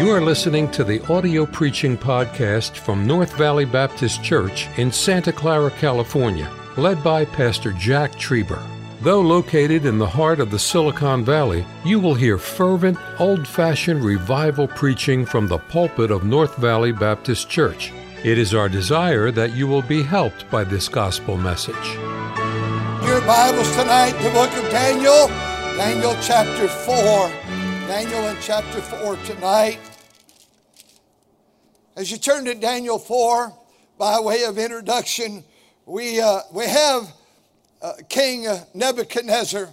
You are listening to the audio preaching podcast from North Valley Baptist Church in Santa Clara, California, led by Pastor Jack Trieber. Though located in the heart of the Silicon Valley, you will hear fervent, old fashioned revival preaching from the pulpit of North Valley Baptist Church. It is our desire that you will be helped by this gospel message. Your Bibles tonight, the book of Daniel, Daniel chapter 4. Daniel in chapter 4 tonight. As you turn to Daniel 4, by way of introduction, we, uh, we have uh, King Nebuchadnezzar,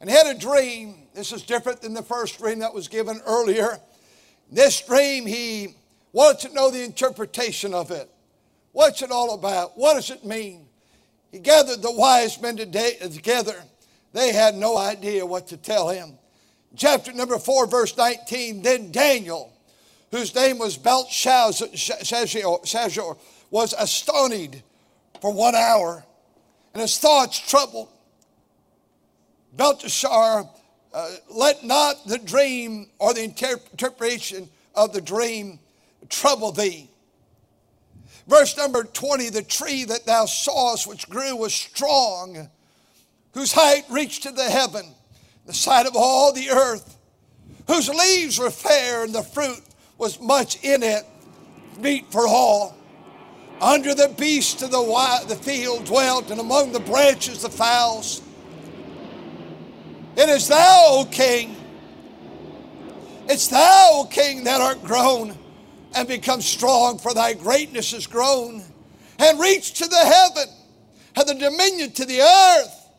and he had a dream. This is different than the first dream that was given earlier. This dream, he wanted to know the interpretation of it. What's it all about? What does it mean? He gathered the wise men together. They had no idea what to tell him. Chapter number 4, verse 19 Then Daniel, whose name was Belshazzar, was astonished for one hour and his thoughts troubled. Belteshazzar, uh, let not the dream or the interpretation of the dream trouble thee. Verse number 20 the tree that thou sawest which grew was strong, whose height reached to the heaven, the sight of all the earth, whose leaves were fair, and the fruit was much in it, meat for all. Under the beasts of the, the field dwelt, and among the branches the fowls. It is thou, O king. It's thou, O king, that art grown and become strong, for thy greatness is grown and reached to the heaven and the dominion to the earth.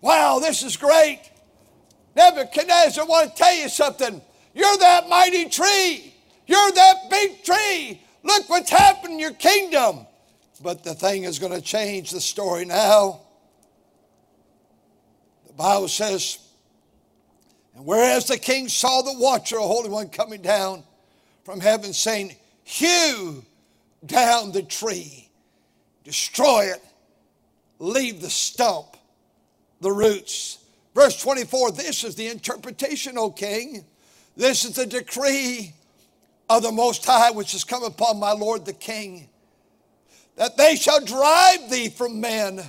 Wow, this is great. Nebuchadnezzar, I want to tell you something. You're that mighty tree. You're that big tree. Look what's happened in your kingdom. But the thing is going to change the story now. The Bible says, and whereas the king saw the watcher, a holy one, coming down from heaven, saying, Hew down the tree, destroy it, leave the stump, the roots. Verse 24 this is the interpretation, O king. This is the decree of the Most High which has come upon my Lord the King, that they shall drive thee from men,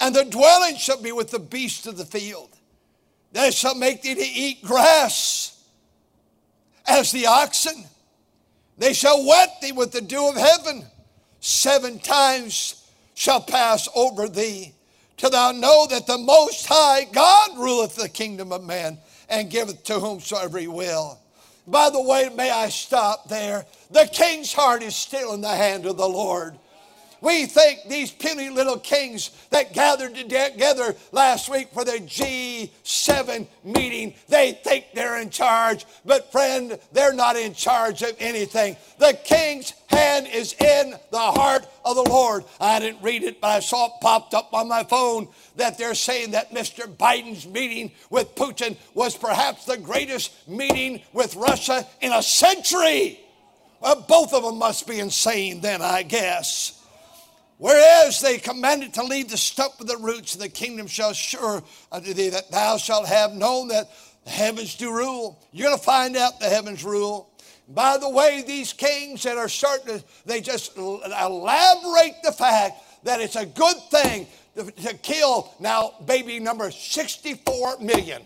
and the dwelling shall be with the beasts of the field. They shall make thee to eat grass as the oxen. They shall wet thee with the dew of heaven. Seven times shall pass over thee, till thou know that the Most High God ruleth the kingdom of man and giveth to whomsoever he will. By the way, may I stop there? The king's heart is still in the hand of the Lord. We think these puny little kings that gathered together last week for the G7 meeting, they think they're in charge. But, friend, they're not in charge of anything. The king's hand is in the heart of the Lord. I didn't read it, but I saw it popped up on my phone that they're saying that Mr. Biden's meeting with Putin was perhaps the greatest meeting with Russia in a century. Well, both of them must be insane then, I guess. Whereas they commanded to leave the stump of the roots, and the kingdom shall sure uh, unto thee that thou shalt have known that the heavens do rule. You're going to find out the heavens rule. By the way, these kings that are starting to, they just elaborate the fact that it's a good thing to, to kill now baby number 64 million.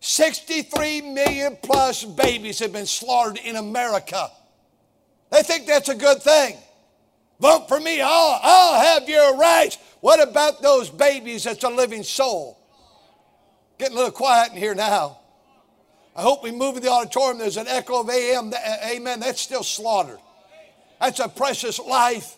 63 million plus babies have been slaughtered in America. They think that's a good thing. Vote for me. I'll, I'll have your rights. What about those babies that's a living soul? Getting a little quiet in here now. I hope we move in the auditorium. There's an echo of AM. Amen. That's still slaughtered. That's a precious life.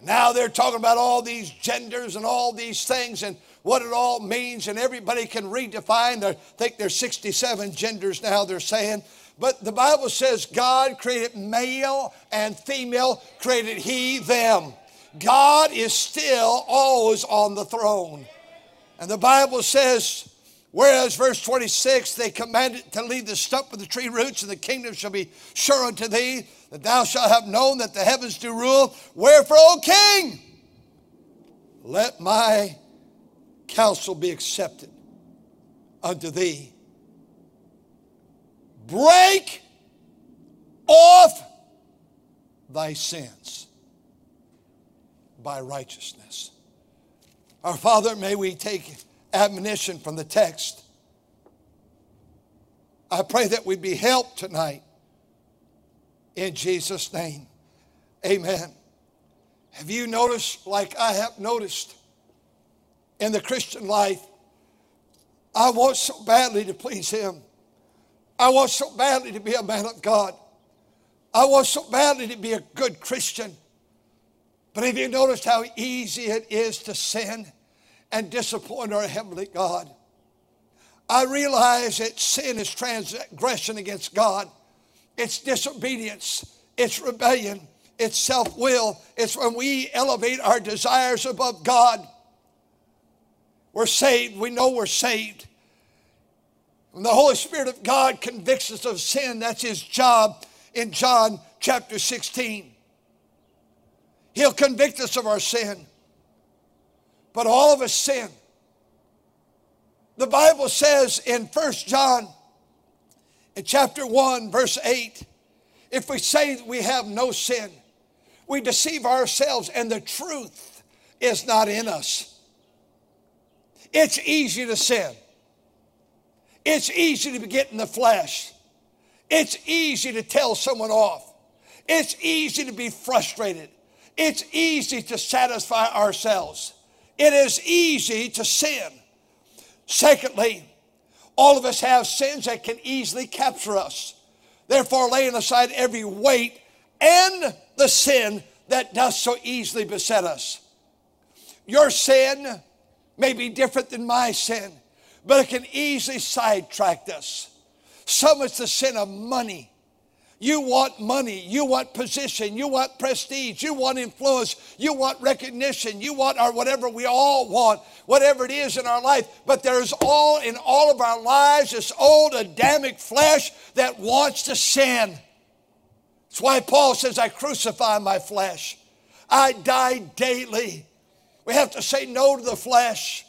Now they're talking about all these genders and all these things and what it all means, and everybody can redefine. I think there's 67 genders now, they're saying. But the Bible says God created male and female, created he, them. God is still always on the throne. And the Bible says, whereas verse 26, they commanded to leave the stump of the tree roots, and the kingdom shall be sure unto thee, that thou shalt have known that the heavens do rule. Wherefore, O king, let my counsel be accepted unto thee break off thy sins by righteousness. Our Father, may we take admonition from the text. I pray that we be helped tonight. In Jesus' name, amen. Have you noticed, like I have noticed in the Christian life, I want so badly to please Him. I want so badly to be a man of God. I want so badly to be a good Christian. But have you noticed how easy it is to sin and disappoint our Heavenly God? I realize that sin is transgression against God, it's disobedience, it's rebellion, it's self will, it's when we elevate our desires above God. We're saved, we know we're saved. When the Holy Spirit of God convicts us of sin, that's His job in John chapter 16. He'll convict us of our sin. But all of us sin. The Bible says in 1 John in chapter 1 verse 8, if we say we have no sin, we deceive ourselves and the truth is not in us. It's easy to sin. It's easy to get in the flesh. It's easy to tell someone off. It's easy to be frustrated. It's easy to satisfy ourselves. It is easy to sin. Secondly, all of us have sins that can easily capture us. Therefore, laying aside every weight and the sin that does so easily beset us. Your sin may be different than my sin, but it can easily sidetrack us. Some it's the sin of money. You want money, you want position, you want prestige, you want influence, you want recognition, you want or whatever we all want, whatever it is in our life. But there's all in all of our lives this old Adamic flesh that wants to sin. That's why Paul says, I crucify my flesh. I die daily. We have to say no to the flesh.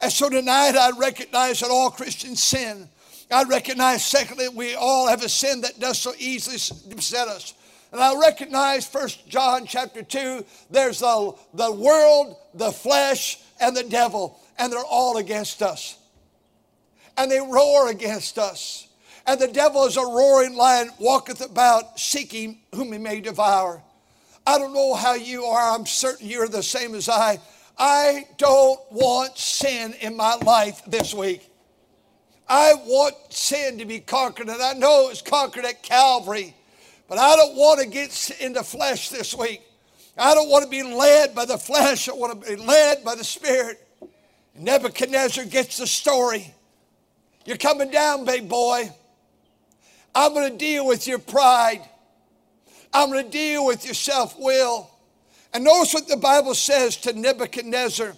And so tonight I recognize that all Christians sin. I recognize, secondly, we all have a sin that does so easily beset us. And I recognize First John chapter 2, there's the, the world, the flesh, and the devil, and they're all against us. And they roar against us. And the devil is a roaring lion, walketh about, seeking whom he may devour. I don't know how you are, I'm certain you're the same as I. I don't want sin in my life this week. I want sin to be conquered, and I know it's conquered at Calvary, but I don't want to get in the flesh this week. I don't want to be led by the flesh, I want to be led by the Spirit. And Nebuchadnezzar gets the story. You're coming down, big boy. I'm going to deal with your pride. I'm going to deal with your self will. And notice what the Bible says to Nebuchadnezzar.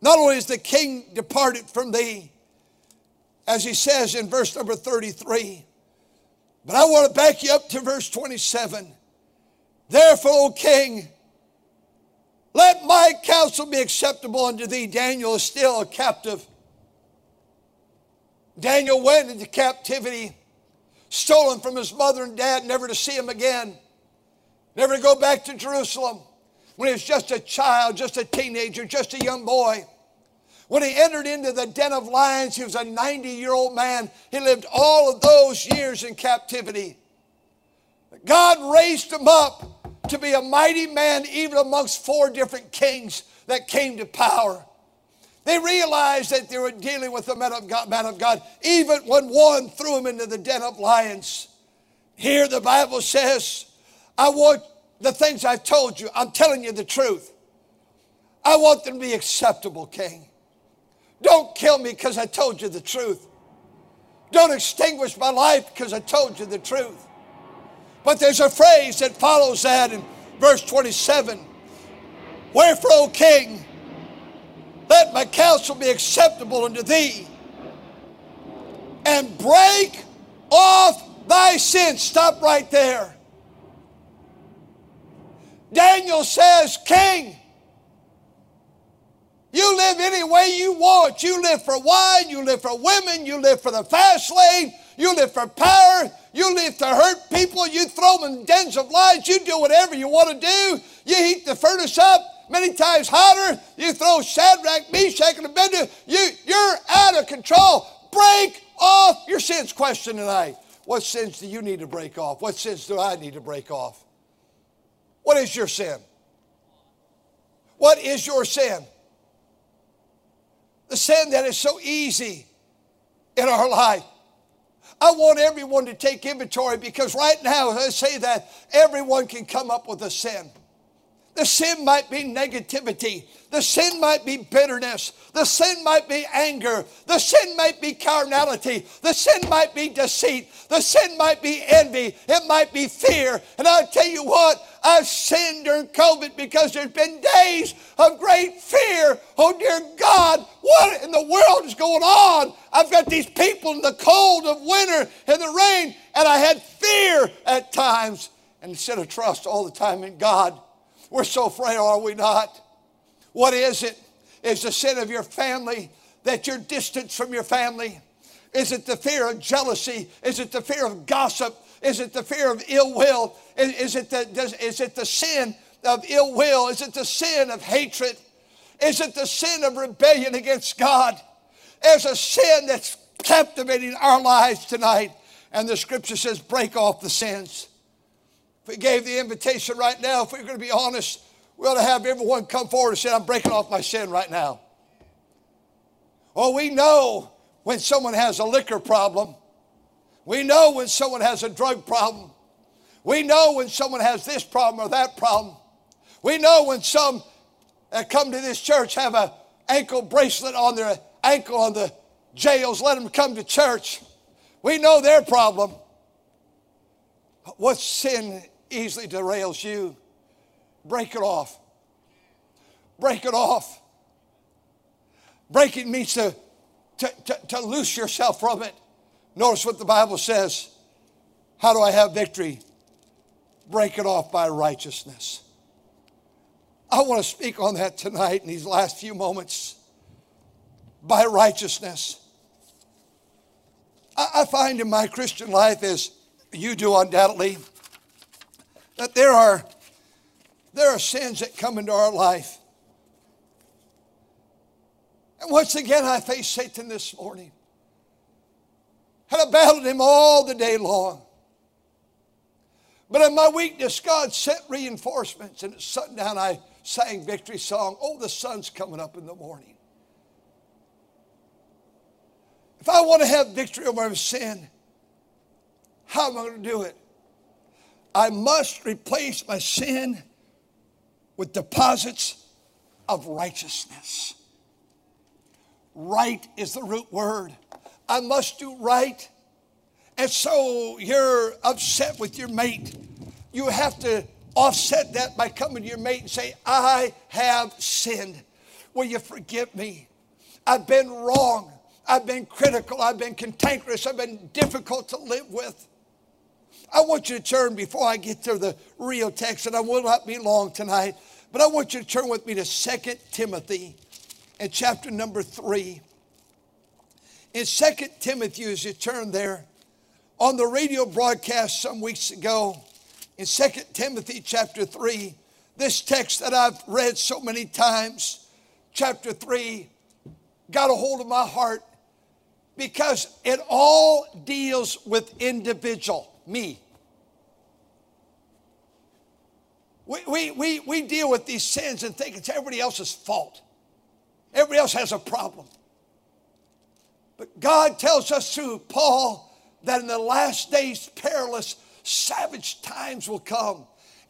Not only is the king departed from thee, as he says in verse number 33, but I want to back you up to verse 27. Therefore, O king, let my counsel be acceptable unto thee. Daniel is still a captive. Daniel went into captivity, stolen from his mother and dad, never to see him again, never to go back to Jerusalem when he was just a child, just a teenager, just a young boy. When he entered into the den of lions, he was a 90 year old man. He lived all of those years in captivity. God raised him up to be a mighty man, even amongst four different kings that came to power. They realized that they were dealing with the man of God, man of God even when one threw him into the den of lions. Here the Bible says, I want the things I've told you, I'm telling you the truth. I want them to be acceptable, King. Don't kill me because I told you the truth. Don't extinguish my life because I told you the truth. But there's a phrase that follows that in verse 27 Wherefore, O king, let my counsel be acceptable unto thee, and break off thy sins. Stop right there. Daniel says, King, you live any way you want. You live for wine, you live for women, you live for the fast lane, you live for power, you live to hurt people, you throw them in dens of lies, you do whatever you want to do. You heat the furnace up many times hotter, you throw Shadrach, Meshach, and Abednego, you, you're out of control. Break off your sins. Question tonight. What sins do you need to break off? What sins do I need to break off? What is your sin? What is your sin? The sin that is so easy in our life. I want everyone to take inventory because right now, as I say that, everyone can come up with a sin. The sin might be negativity. The sin might be bitterness. The sin might be anger. The sin might be carnality. The sin might be deceit. The sin might be envy. It might be fear. And I'll tell you what, I've sinned during COVID because there's been days of great fear. Oh, dear God, what in the world is going on? I've got these people in the cold of winter and the rain, and I had fear at times. And instead of trust all the time in God, we're so frail, are we not? What is it? Is the sin of your family that you're distant from your family? Is it the fear of jealousy? Is it the fear of gossip? Is it the fear of ill will? Is, is, it, the, does, is it the sin of ill will? Is it the sin of hatred? Is it the sin of rebellion against God? There's a sin that's captivating our lives tonight. And the scripture says, break off the sins. If we gave the invitation right now, if we are going to be honest, we ought to have everyone come forward and say, I'm breaking off my sin right now. Oh, we know when someone has a liquor problem. We know when someone has a drug problem. We know when someone has this problem or that problem. We know when some that come to this church have a ankle bracelet on their ankle on the jails, let them come to church. We know their problem. What sin easily derails you, break it off. Break it off. Break it means to, to, to, to loose yourself from it. Notice what the Bible says. How do I have victory? Break it off by righteousness. I want to speak on that tonight in these last few moments. By righteousness. I, I find in my Christian life, as you do undoubtedly, that there are, there are sins that come into our life. And once again, I faced Satan this morning. And I battled him all the day long. But in my weakness, God sent reinforcements. And at sundown, I sang victory song. Oh, the sun's coming up in the morning. If I want to have victory over sin, how am I going to do it? I must replace my sin with deposits of righteousness. Right is the root word. I must do right. And so you're upset with your mate. You have to offset that by coming to your mate and say, I have sinned. Will you forgive me? I've been wrong. I've been critical. I've been cantankerous. I've been difficult to live with. I want you to turn before I get to the real text, and I will not be long tonight, but I want you to turn with me to 2 Timothy and chapter number 3. In 2 Timothy, as you turn there, on the radio broadcast some weeks ago, in 2 Timothy chapter 3, this text that I've read so many times, chapter 3, got a hold of my heart because it all deals with individual me. We, we, we, we deal with these sins and think it's everybody else's fault. Everybody else has a problem. But God tells us through Paul that in the last days, perilous, savage times will come.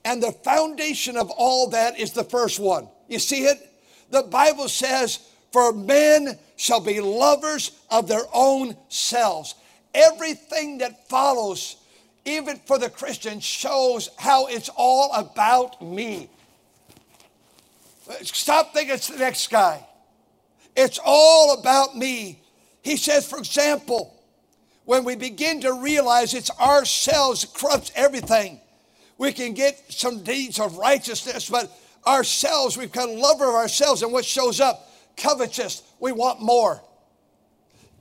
And the foundation of all that is the first one. You see it? The Bible says, For men shall be lovers of their own selves. Everything that follows even for the Christian, shows how it's all about me. Stop thinking it's the next guy. It's all about me. He says, for example, when we begin to realize it's ourselves corrupts everything, we can get some deeds of righteousness, but ourselves, we've a lover of ourselves, and what shows up? covetous, we want more.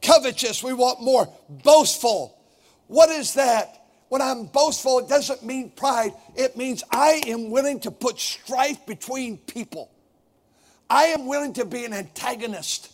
Covetous, we want more. Boastful. What is that? When I'm boastful, it doesn't mean pride. It means I am willing to put strife between people. I am willing to be an antagonist.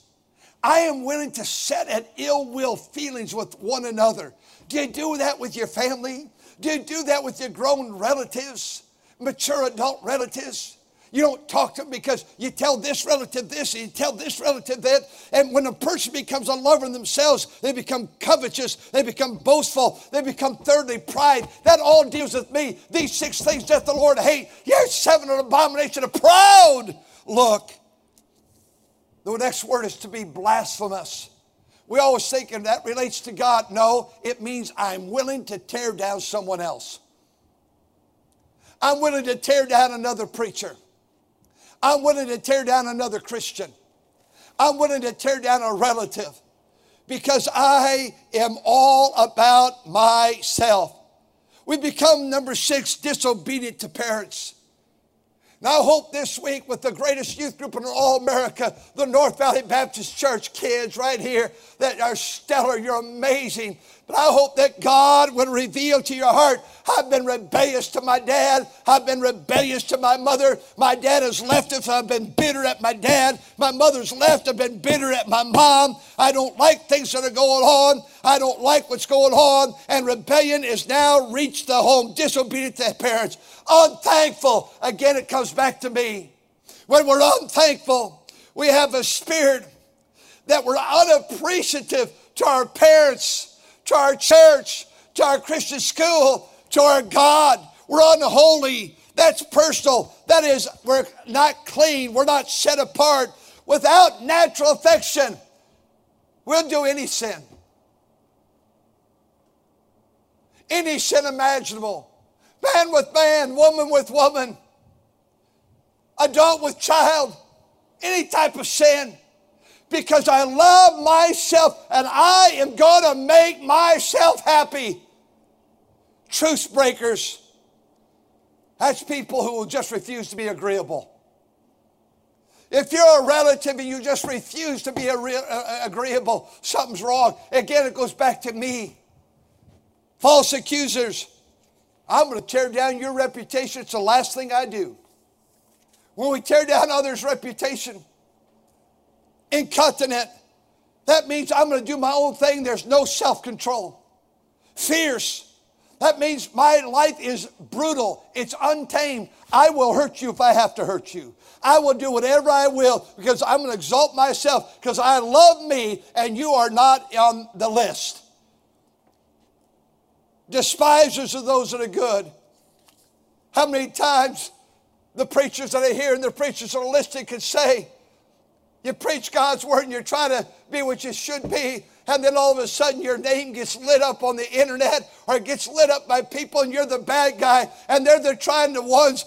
I am willing to set at ill will feelings with one another. Do you do that with your family? Do you do that with your grown relatives, mature adult relatives? You don't talk to them because you tell this relative this and you tell this relative that. And when a person becomes a lover in themselves, they become covetous, they become boastful, they become thirdly pride. That all deals with me. These six things that the Lord hate. Here's seven an abomination of proud look. The next word is to be blasphemous. We always think that relates to God. No, it means I'm willing to tear down someone else. I'm willing to tear down another preacher. I'm willing to tear down another Christian. I'm willing to tear down a relative because I am all about myself. We become, number six, disobedient to parents. Now, I hope this week, with the greatest youth group in all America, the North Valley Baptist Church kids right here that are stellar, you're amazing. But I hope that God would reveal to your heart I've been rebellious to my dad. I've been rebellious to my mother. My dad has left us. I've been bitter at my dad. My mother's left. I've been bitter at my mom. I don't like things that are going on. I don't like what's going on. And rebellion is now reached the home. Disobedient to parents. Unthankful. Again, it comes back to me. When we're unthankful, we have a spirit that we're unappreciative to our parents, to our church, to our Christian school, to our God. We're unholy. That's personal. That is, we're not clean. We're not set apart. Without natural affection, we'll do any sin. Any sin imaginable. Man with man, woman with woman, adult with child, any type of sin. Because I love myself and I am going to make myself happy truce breakers. That's people who will just refuse to be agreeable. If you're a relative and you just refuse to be uh, uh, agreeable, something's wrong. Again, it goes back to me. False accusers. I'm going to tear down your reputation. It's the last thing I do. When we tear down others' reputation, incontinent, that means I'm going to do my own thing. There's no self control. Fierce, that means my life is brutal. It's untamed. I will hurt you if I have to hurt you. I will do whatever I will because I'm going to exalt myself because I love me and you are not on the list. Despisers of those that are good. How many times the preachers that I hear and the preachers that are listening can say, you preach God's word and you're trying to be what you should be, and then all of a sudden your name gets lit up on the internet or it gets lit up by people and you're the bad guy and they're, they're trying to ones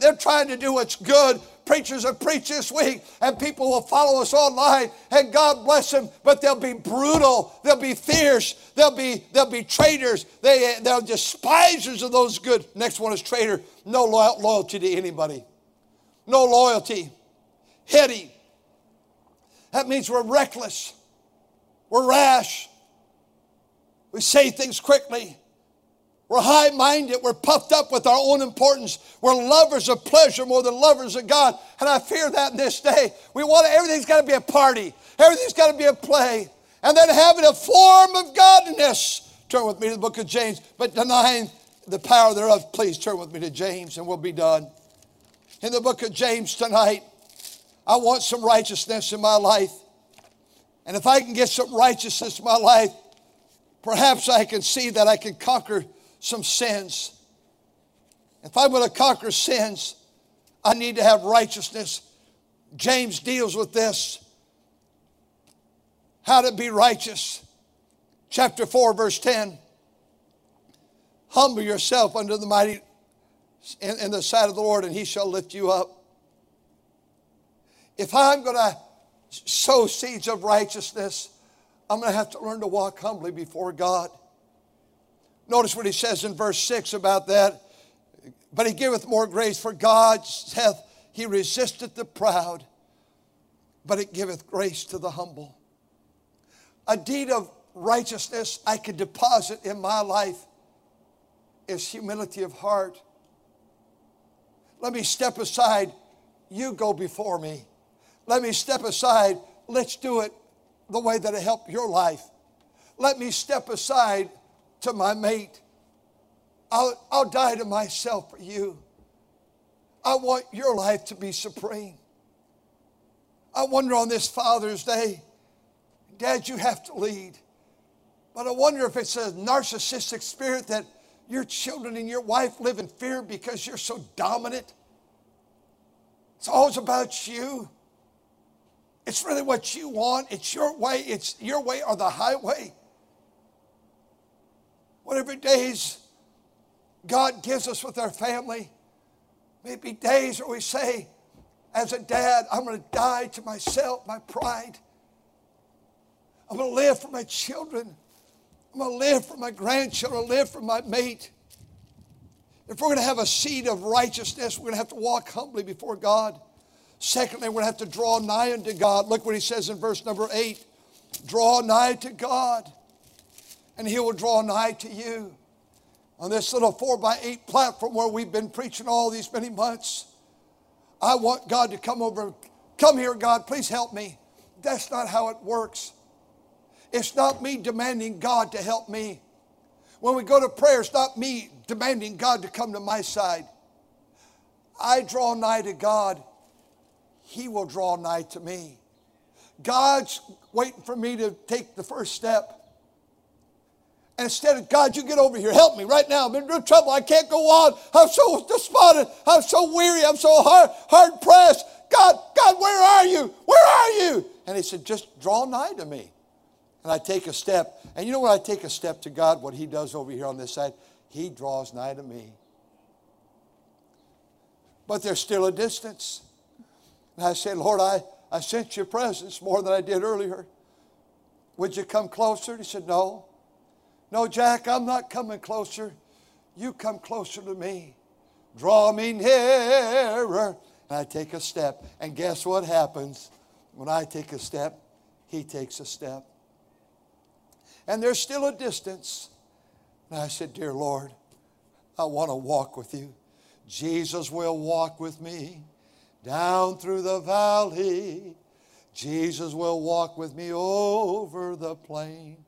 they're trying to do what's good. Preachers will preach this week and people will follow us online and god bless them but they'll be brutal they'll be fierce they'll be they'll be traitors. They, they're despisers of those good. Next one is traitor. No loyalty to anybody. No loyalty. Heady that means we're reckless we're rash. We say things quickly. We're high minded. We're puffed up with our own importance. We're lovers of pleasure more than lovers of God. And I fear that in this day. We want everything's got to be a party, everything's got to be a play. And then having a form of godliness. Turn with me to the book of James, but denying the power thereof. Please turn with me to James and we'll be done. In the book of James tonight, I want some righteousness in my life. And if I can get some righteousness in my life, perhaps I can see that I can conquer some sins. If I'm going to conquer sins, I need to have righteousness. James deals with this how to be righteous. Chapter 4, verse 10. Humble yourself under the mighty in, in the sight of the Lord, and he shall lift you up. If I'm going to sow seeds of righteousness, I'm going to have to learn to walk humbly before God. Notice what he says in verse 6 about that. But he giveth more grace, for God saith, He resisteth the proud but it giveth grace to the humble. A deed of righteousness I could deposit in my life is humility of heart. Let me step aside. You go before me. Let me step aside. Let's do it the way that it helped your life. Let me step aside to my mate. I'll, I'll die to myself for you. I want your life to be supreme. I wonder on this Father's Day, Dad, you have to lead. But I wonder if it's a narcissistic spirit that your children and your wife live in fear because you're so dominant. It's always about you. It's really what you want. It's your way. It's your way or the highway. Whatever days God gives us with our family, maybe days where we say, as a dad, I'm going to die to myself, my pride. I'm going to live for my children. I'm going to live for my grandchildren, live for my mate. If we're going to have a seed of righteousness, we're going to have to walk humbly before God. Secondly, to have to draw nigh unto God. Look what he says in verse number eight draw nigh to God, and he will draw nigh to you. On this little four by eight platform where we've been preaching all these many months, I want God to come over. Come here, God, please help me. That's not how it works. It's not me demanding God to help me. When we go to prayer, it's not me demanding God to come to my side. I draw nigh to God, He will draw nigh to me. God's waiting for me to take the first step. And instead of, God, you get over here, help me right now. I'm in real trouble. I can't go on. I'm so despondent. I'm so weary. I'm so hard, hard pressed. God, God, where are you? Where are you? And he said, just draw nigh to me and I take a step. And you know when I take a step to God, what He does over here on this side? He draws nigh to me. But there's still a distance. And I said, Lord, I, I sense your presence more than I did earlier. Would you come closer? He said, No. No, Jack, I'm not coming closer. You come closer to me. Draw me nearer. And I take a step. And guess what happens? When I take a step, he takes a step and there's still a distance. And I said, Dear Lord, I want to walk with you. Jesus will walk with me down through the valley. Jesus will walk with me over the plain.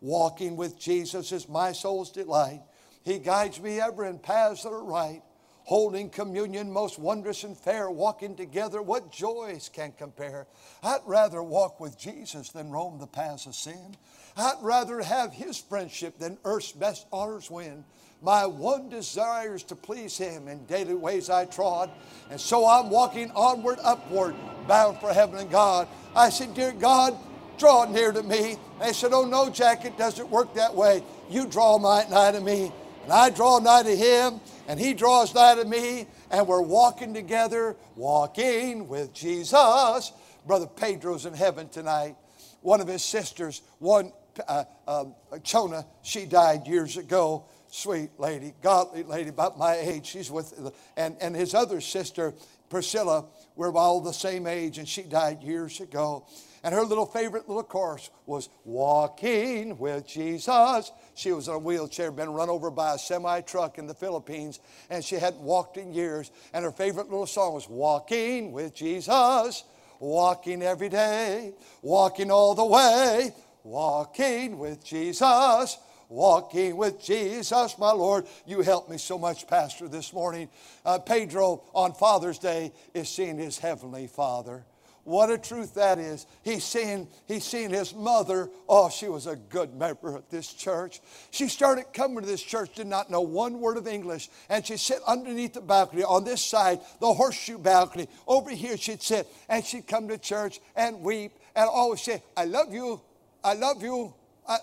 Walking with Jesus is my soul's delight. He guides me ever in paths that are right. Holding communion, most wondrous and fair, walking together, what joys can compare? I'd rather walk with Jesus than roam the paths of sin. I'd rather have his friendship than earth's best honors win. My one desire is to please him in daily ways I trod. And so I'm walking onward, upward, bound for heaven and God. I said, Dear God, draw near to me. They said, Oh, no, Jack, it doesn't work that way. You draw nigh to me, and I draw nigh to him, and he draws nigh to me, and we're walking together, walking with Jesus. Brother Pedro's in heaven tonight. One of his sisters, one uh, uh, Chona, she died years ago. Sweet lady, godly lady, about my age. She's with, and, and his other sister, Priscilla, we're all the same age, and she died years ago. And her little favorite little chorus was Walking with Jesus. She was in a wheelchair, been run over by a semi truck in the Philippines, and she hadn't walked in years. And her favorite little song was Walking with Jesus, walking every day, walking all the way, Walking with Jesus, walking with Jesus, my Lord. You helped me so much, Pastor, this morning. Uh, Pedro on Father's Day is seeing his heavenly Father. What a truth that is. He's seeing, he's seeing his mother. Oh, she was a good member of this church. She started coming to this church, did not know one word of English. And she'd sit underneath the balcony on this side, the horseshoe balcony. Over here, she'd sit and she'd come to church and weep and always say, I love you. I love you.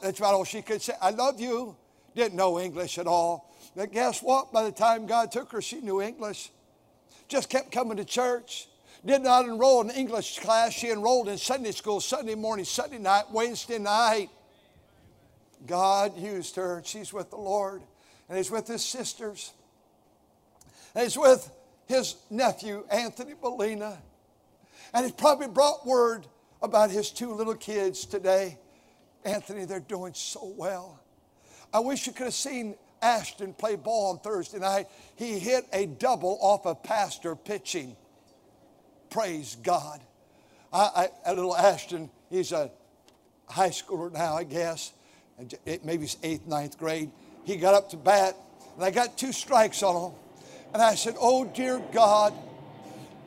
That's about all she could say. I love you. Didn't know English at all. But guess what? By the time God took her, she knew English. Just kept coming to church. Did not enroll in English class. She enrolled in Sunday school, Sunday morning, Sunday night, Wednesday night. God used her. She's with the Lord. And he's with his sisters. And he's with his nephew, Anthony Molina. And he probably brought word about his two little kids today. Anthony, they're doing so well. I wish you could have seen Ashton play ball on Thursday night. He hit a double off a pastor pitching. Praise God. I, little Ashton, he's a high schooler now, I guess. Maybe he's eighth, ninth grade. He got up to bat, and I got two strikes on him. And I said, Oh, dear God,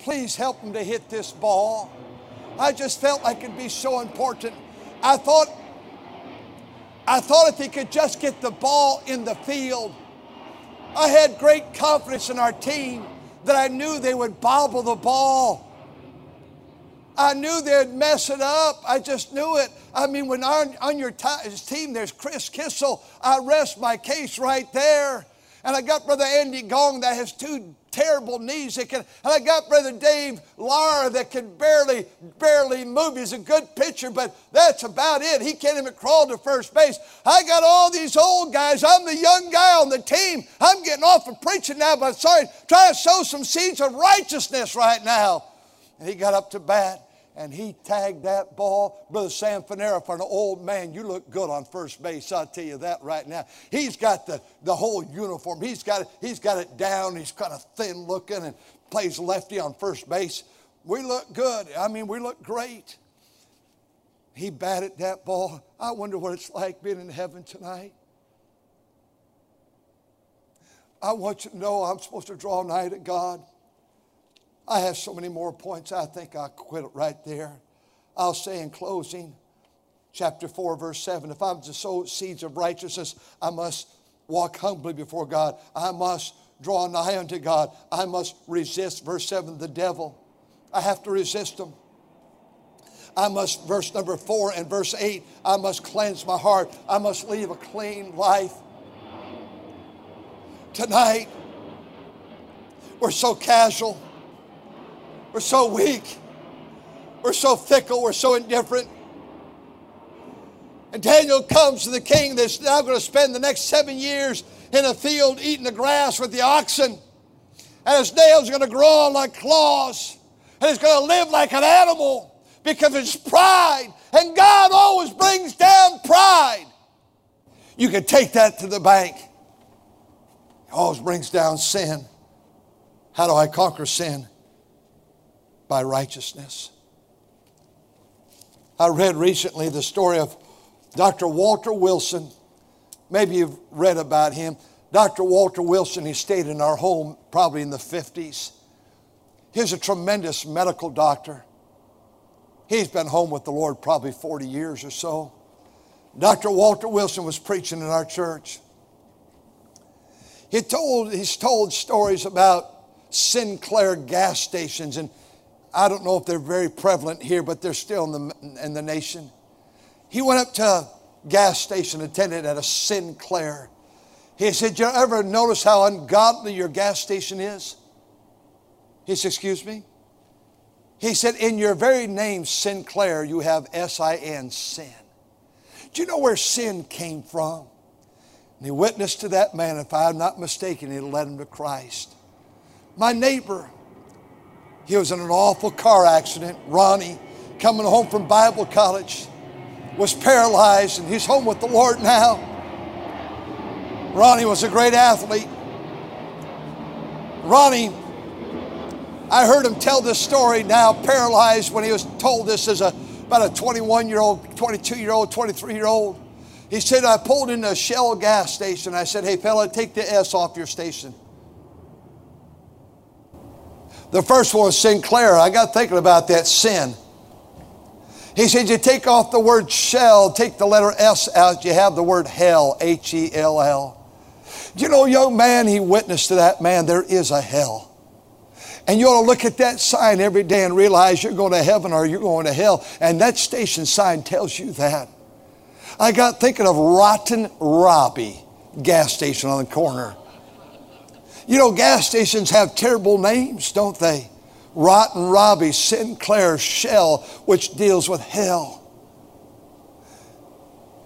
please help him to hit this ball. I just felt like it'd be so important. I thought, I thought if he could just get the ball in the field, I had great confidence in our team that I knew they would bobble the ball. I knew they'd mess it up. I just knew it. I mean, when on, on your t- team there's Chris Kissel, I rest my case right there. And I got Brother Andy Gong that has two terrible knees can, and I got Brother Dave Lara that can barely, barely move. He's a good pitcher, but that's about it. He can't even crawl to first base. I got all these old guys. I'm the young guy on the team. I'm getting off of preaching now, but sorry, trying to sow some seeds of righteousness right now. And he got up to bat and he tagged that ball. Brother Sam Fanera, for an old man, you look good on first base. I'll tell you that right now. He's got the, the whole uniform. He's got, it, he's got it down. He's kind of thin looking and plays lefty on first base. We look good. I mean, we look great. He batted that ball. I wonder what it's like being in heaven tonight. I want you to know I'm supposed to draw nigh to God. I have so many more points. I think I'll quit it right there. I'll say in closing, chapter 4, verse 7 if I'm to sow seeds of righteousness, I must walk humbly before God. I must draw nigh unto God. I must resist, verse 7, the devil. I have to resist him. I must, verse number 4 and verse 8, I must cleanse my heart. I must live a clean life. Tonight, we're so casual. We're so weak. We're so fickle. We're so indifferent. And Daniel comes to the king that's now going to spend the next seven years in a field eating the grass with the oxen. And his nails are going to grow like claws. And he's going to live like an animal because it's pride. And God always brings down pride. You can take that to the bank. He always brings down sin. How do I conquer sin? By righteousness. I read recently the story of Dr. Walter Wilson. Maybe you've read about him. Dr. Walter Wilson, he stayed in our home probably in the 50s. He's a tremendous medical doctor. He's been home with the Lord probably 40 years or so. Dr. Walter Wilson was preaching in our church. He told, he's told stories about Sinclair gas stations and I don't know if they're very prevalent here, but they're still in the, in the nation. He went up to a gas station attendant at a Sinclair. He said, You ever notice how ungodly your gas station is? He said, Excuse me? He said, In your very name, Sinclair, you have S I N, sin. Do you know where sin came from? And he witnessed to that man, if I'm not mistaken, he led him to Christ. My neighbor, he was in an awful car accident. Ronnie, coming home from Bible college, was paralyzed, and he's home with the Lord now. Ronnie was a great athlete. Ronnie, I heard him tell this story now, paralyzed, when he was told this as a about a 21 year old, 22 year old, 23 year old. He said, I pulled into a Shell gas station. I said, Hey, fella, take the S off your station. The first one was Sinclair. I got thinking about that sin. He said, You take off the word shell, take the letter S out, you have the word hell, H E L L. You know, young man, he witnessed to that man, there is a hell. And you ought to look at that sign every day and realize you're going to heaven or you're going to hell. And that station sign tells you that. I got thinking of Rotten Robbie gas station on the corner. You know, gas stations have terrible names, don't they? Rotten Robbie, Sinclair, Shell, which deals with hell.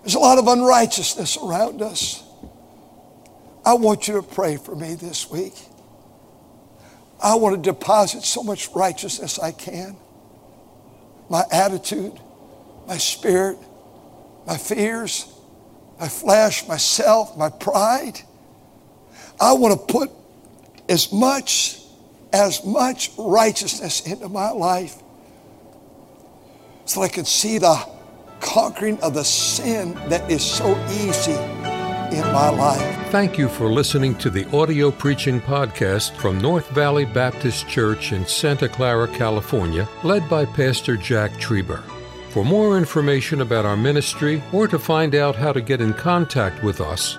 There's a lot of unrighteousness around us. I want you to pray for me this week. I want to deposit so much righteousness I can. my attitude, my spirit, my fears, my flesh, myself, my pride. I want to put as much as much righteousness into my life so I can see the conquering of the sin that is so easy in my life. Thank you for listening to the audio preaching podcast from North Valley Baptist Church in Santa Clara, California, led by Pastor Jack Trieber. For more information about our ministry or to find out how to get in contact with us,